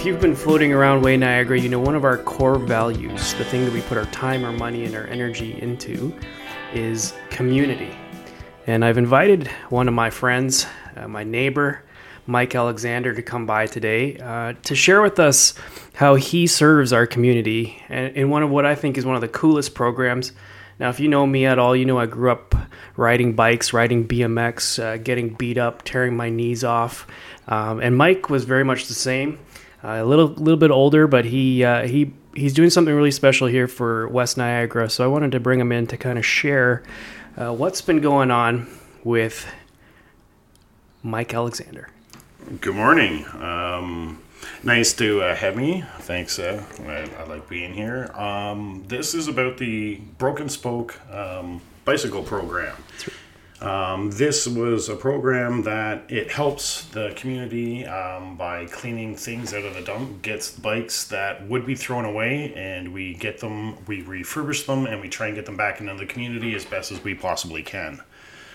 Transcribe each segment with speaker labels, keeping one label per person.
Speaker 1: If you've been floating around Way Niagara, you know one of our core values, the thing that we put our time, our money, and our energy into, is community. And I've invited one of my friends, uh, my neighbor, Mike Alexander, to come by today uh, to share with us how he serves our community in one of what I think is one of the coolest programs. Now, if you know me at all, you know I grew up riding bikes, riding BMX, uh, getting beat up, tearing my knees off. Um, and Mike was very much the same. Uh, a little little bit older, but he uh, he he's doing something really special here for West Niagara. So I wanted to bring him in to kind of share uh, what's been going on with Mike Alexander.
Speaker 2: Good morning. Um, nice to uh, have me. Thanks. Uh, I, I, like being here. Um, this is about the Broken Spoke um, bicycle program. Um, this was a program that it helps the community um, by cleaning things out of the dump, gets bikes that would be thrown away, and we get them, we refurbish them, and we try and get them back into the community as best as we possibly can.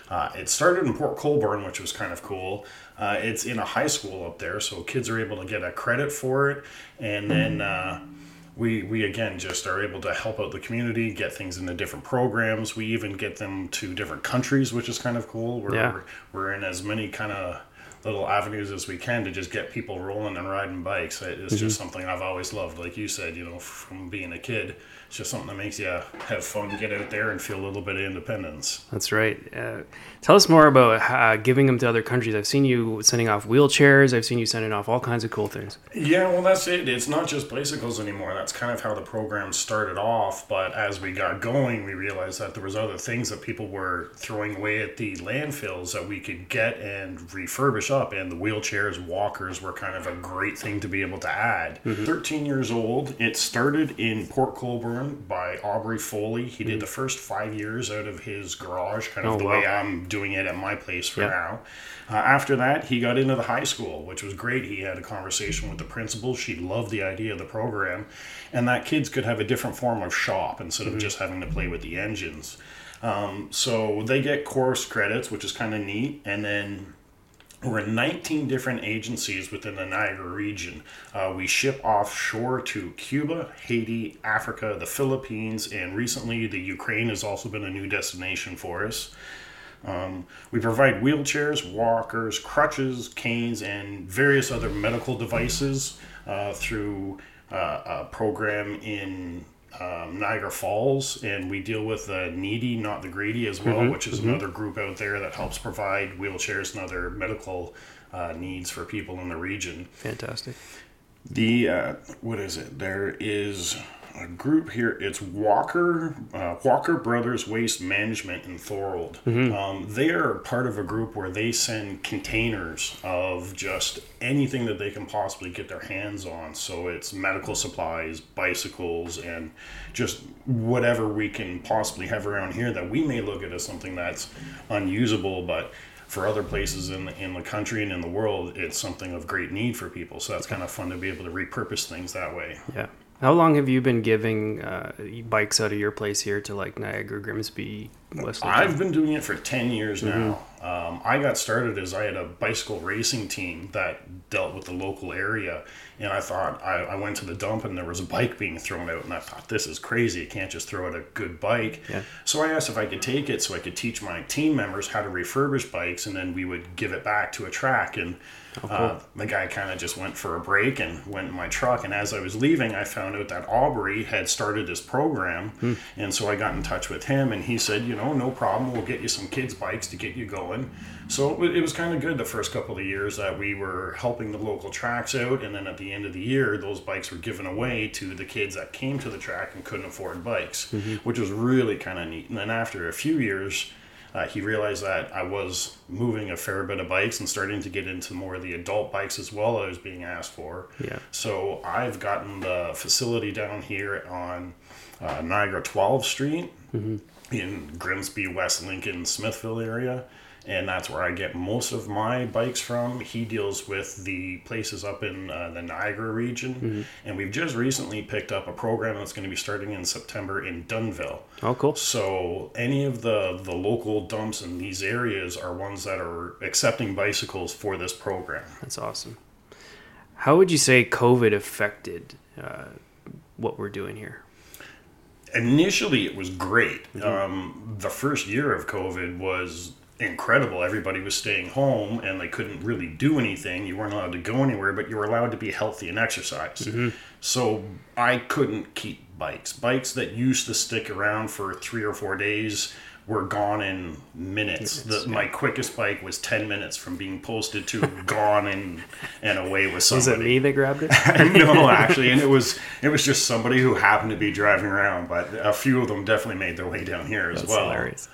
Speaker 2: Uh, it started in Port Colborne, which was kind of cool. Uh, it's in a high school up there, so kids are able to get a credit for it, and then. Uh, we we again just are able to help out the community, get things into different programs. We even get them to different countries, which is kind of cool. We're yeah. we're, we're in as many kind of little avenues as we can to just get people rolling and riding bikes. It's mm-hmm. just something I've always loved. Like you said, you know, from being a kid, it's just something that makes you have fun, get out there, and feel a little bit of independence.
Speaker 1: That's right. Uh, tell us more about uh, giving them to other countries. I've seen you sending off wheelchairs. I've seen you sending off all kinds of cool things.
Speaker 2: Yeah, well, that's it. It's not just bicycles anymore. That's kind of how the program started off. But as we got going, we realized that there was other things that people were throwing away at the landfills that we could get and refurbish up. And the wheelchairs, walkers were kind of a great thing to be able to add. Mm-hmm. 13 years old. It started in Port Colborne by Aubrey Foley. He did mm. the first five years out of his garage, kind of oh, the wow. way I'm doing it at my place for now. Uh, after that, he got into the high school, which was great. He had a conversation with the principal. She loved the idea of the program, and that kids could have a different form of shop instead mm-hmm. of just having to play with the engines. Um, so they get course credits, which is kind of neat, and then we're in 19 different agencies within the Niagara region. Uh, we ship offshore to Cuba, Haiti, Africa, the Philippines, and recently the Ukraine has also been a new destination for us. Um, we provide wheelchairs, walkers, crutches, canes, and various other medical devices uh, through uh, a program in um, Niagara Falls, and we deal with the needy, not the greedy, as well, mm-hmm, which is mm-hmm. another group out there that helps provide wheelchairs and other medical uh, needs for people in the region.
Speaker 1: Fantastic.
Speaker 2: The uh, what is it? There is a group here. It's Walker uh, Walker Brothers Waste Management in Thorold. Mm-hmm. Um, they are part of a group where they send containers of just anything that they can possibly get their hands on. So it's medical supplies, bicycles, and just whatever we can possibly have around here that we may look at as something that's unusable, but for other places in the, in the country and in the world, it's something of great need for people. So that's kind of fun to be able to repurpose things that way.
Speaker 1: Yeah. How long have you been giving uh, bikes out of your place here to like Niagara, Grimsby,
Speaker 2: Wesley? I've been doing it for 10 years mm-hmm. now. Um, I got started as I had a bicycle racing team that dealt with the local area. And I thought, I, I went to the dump and there was a bike being thrown out. And I thought, this is crazy. You can't just throw out a good bike. Yeah. So I asked if I could take it so I could teach my team members how to refurbish bikes and then we would give it back to a track. And Oh, cool. uh, the guy kind of just went for a break and went in my truck. And as I was leaving, I found out that Aubrey had started this program. Hmm. And so I got in touch with him and he said, you know, no problem. We'll get you some kids' bikes to get you going. So it was kind of good the first couple of years that we were helping the local tracks out. And then at the end of the year, those bikes were given away to the kids that came to the track and couldn't afford bikes, mm-hmm. which was really kind of neat. And then after a few years, uh, he realized that I was moving a fair bit of bikes and starting to get into more of the adult bikes as well. that I was being asked for. Yeah. So I've gotten the facility down here on uh, Niagara 12th Street mm-hmm. in Grimsby, West Lincoln, Smithville area and that's where I get most of my bikes from. He deals with the places up in uh, the Niagara region, mm-hmm. and we've just recently picked up a program that's going to be starting in September in Dunnville.
Speaker 1: Oh, cool!
Speaker 2: So any of the the local dumps in these areas are ones that are accepting bicycles for this program.
Speaker 1: That's awesome. How would you say COVID affected uh, what we're doing here?
Speaker 2: Initially, it was great. Mm-hmm. Um, the first year of COVID was incredible. Everybody was staying home and they couldn't really do anything. You weren't allowed to go anywhere, but you were allowed to be healthy and exercise. Mm-hmm. So I couldn't keep bikes. Bikes that used to stick around for three or four days were gone in minutes. the, yeah. My quickest bike was ten minutes from being posted to gone and and away with somebody.
Speaker 1: Was it me that grabbed it?
Speaker 2: no, actually, and it was it was just somebody who happened to be driving around. But a few of them definitely made their way down here as
Speaker 1: That's
Speaker 2: well.
Speaker 1: Hilarious.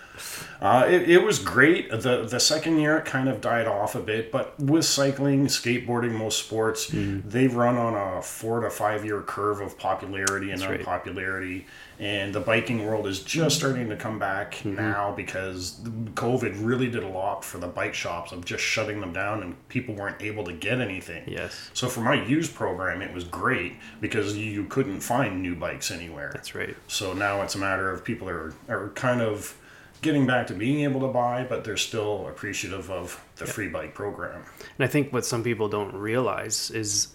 Speaker 2: Uh, it, it was great. The the second year it kind of died off a bit, but with cycling, skateboarding, most sports, mm. they run on a four to five year curve of popularity and That's unpopularity. Right. And the biking world is just starting to come back mm-hmm. now because COVID really did a lot for the bike shops of just shutting them down and people weren't able to get anything.
Speaker 1: Yes.
Speaker 2: So for my used program, it was great because you couldn't find new bikes anywhere.
Speaker 1: That's right.
Speaker 2: So now it's a matter of people are, are kind of getting back to being able to buy, but they're still appreciative of the free bike program.
Speaker 1: And I think what some people don't realize is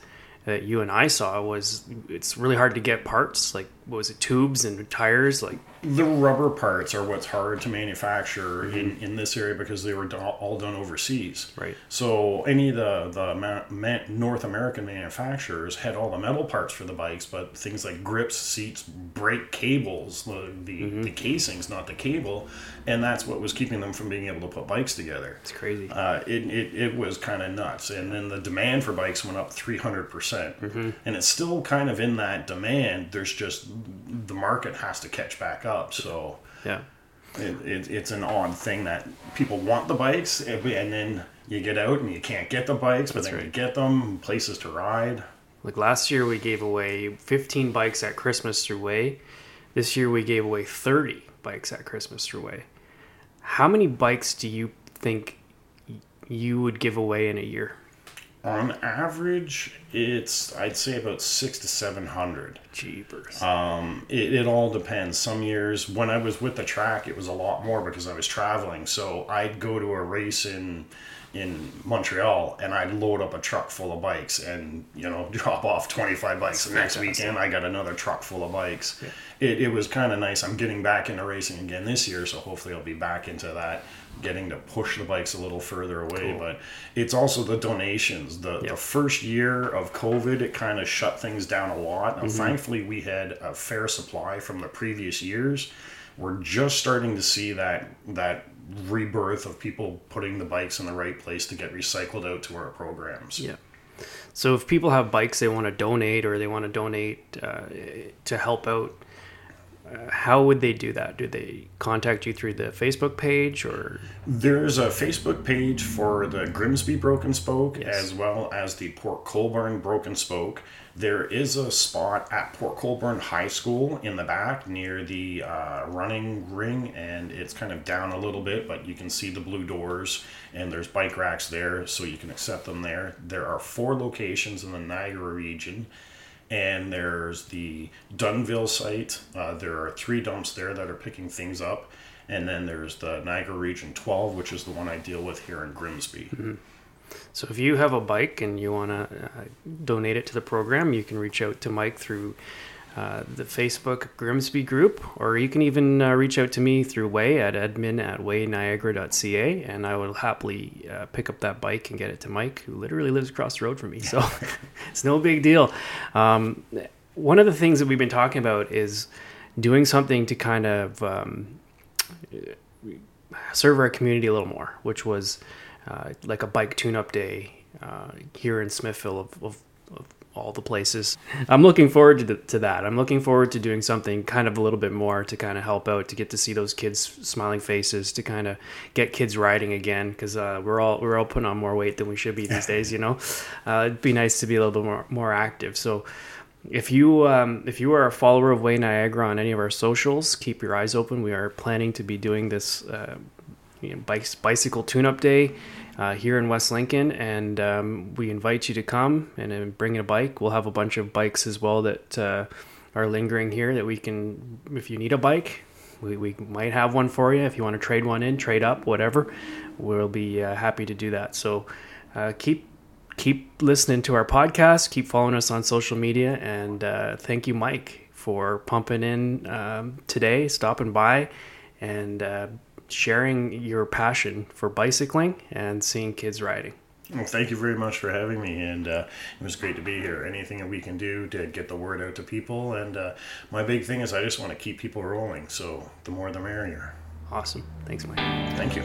Speaker 1: that you and I saw was it's really hard to get parts like what was it tubes and tires like
Speaker 2: the rubber parts are what's hard to manufacture mm-hmm. in, in this area because they were all done overseas
Speaker 1: right
Speaker 2: so any of the the north american manufacturers had all the metal parts for the bikes but things like grips seats brake cables the the, mm-hmm. the casings not the cable and that's what was keeping them from being able to put bikes together
Speaker 1: it's crazy
Speaker 2: uh, it, it, it was kind of nuts and then the demand for bikes went up 300% mm-hmm. and it's still kind of in that demand there's just the market has to catch back up. So
Speaker 1: yeah,
Speaker 2: it, it, it's an odd thing that people want the bikes, eh, and then you get out and you can't get the bikes, but That's then right. you get them places to ride.
Speaker 1: Like last year, we gave away 15 bikes at Christmas through Way. This year, we gave away 30 bikes at Christmas through Way. How many bikes do you think you would give away in a year?
Speaker 2: On average, it's I'd say about six to seven hundred.
Speaker 1: Jeepers.
Speaker 2: Um, it, it all depends. Some years when I was with the track, it was a lot more because I was traveling. So I'd go to a race in in Montreal and I'd load up a truck full of bikes and you know drop off 25 bikes the next weekend I got another truck full of bikes yeah. it, it was kind of nice I'm getting back into racing again this year so hopefully I'll be back into that getting to push the bikes a little further away. Cool. But it's also the donations. The yep. the first year of COVID, it kind of shut things down a lot. And mm-hmm. thankfully, we had a fair supply from the previous years. We're just starting to see that that rebirth of people putting the bikes in the right place to get recycled out to our programs.
Speaker 1: Yeah. So if people have bikes they want to donate or they want to donate uh, to help out how would they do that? Do they contact you through the Facebook page or?
Speaker 2: There's a Facebook page for the Grimsby Broken Spoke yes. as well as the Port Colborne Broken Spoke. There is a spot at Port Colborne High School in the back near the uh, running ring, and it's kind of down a little bit, but you can see the blue doors, and there's bike racks there, so you can accept them there. There are four locations in the Niagara region and there's the Dunnville site. Uh, there are three dumps there that are picking things up, and then there's the Niagara Region 12, which is the one I deal with here in Grimsby.
Speaker 1: Mm-hmm. So if you have a bike and you want to uh, donate it to the program, you can reach out to Mike through uh, the Facebook Grimsby group, or you can even uh, reach out to me through Way at admin at wayniagara.ca, and I will happily uh, pick up that bike and get it to Mike, who literally lives across the road from me. So it's no big deal. Um, one of the things that we've been talking about is doing something to kind of um, serve our community a little more, which was uh, like a bike tune-up day uh, here in Smithville of, of, of all the places. I'm looking forward to, the, to that. I'm looking forward to doing something kind of a little bit more to kind of help out, to get to see those kids' smiling faces, to kind of get kids riding again because uh, we're all we're all putting on more weight than we should be these days. You know, uh, it'd be nice to be a little bit more more active. So. If you um, if you are a follower of Way Niagara on any of our socials, keep your eyes open. We are planning to be doing this uh, you know, bicycle tune-up day uh, here in West Lincoln, and um, we invite you to come and, and, bring a bike. We'll have a bunch of bikes as well that uh, are lingering here that we can, if you need a bike, we, we might have one for you. If you want to trade one in, trade up, whatever, we'll be uh, happy to do that. So uh, keep keep listening to our podcast, keep following us on social media, and uh, thank you, Mike, for pumping in um, today, stopping by, and uh, sharing your passion for bicycling and seeing kids riding.
Speaker 2: Well, thank you very much for having me, and uh, it was great to be here. Anything that we can do to get the word out to people, and uh, my big thing is I just want to keep people rolling. So the more, the merrier.
Speaker 1: Awesome. Thanks, Mike.
Speaker 2: Thank you.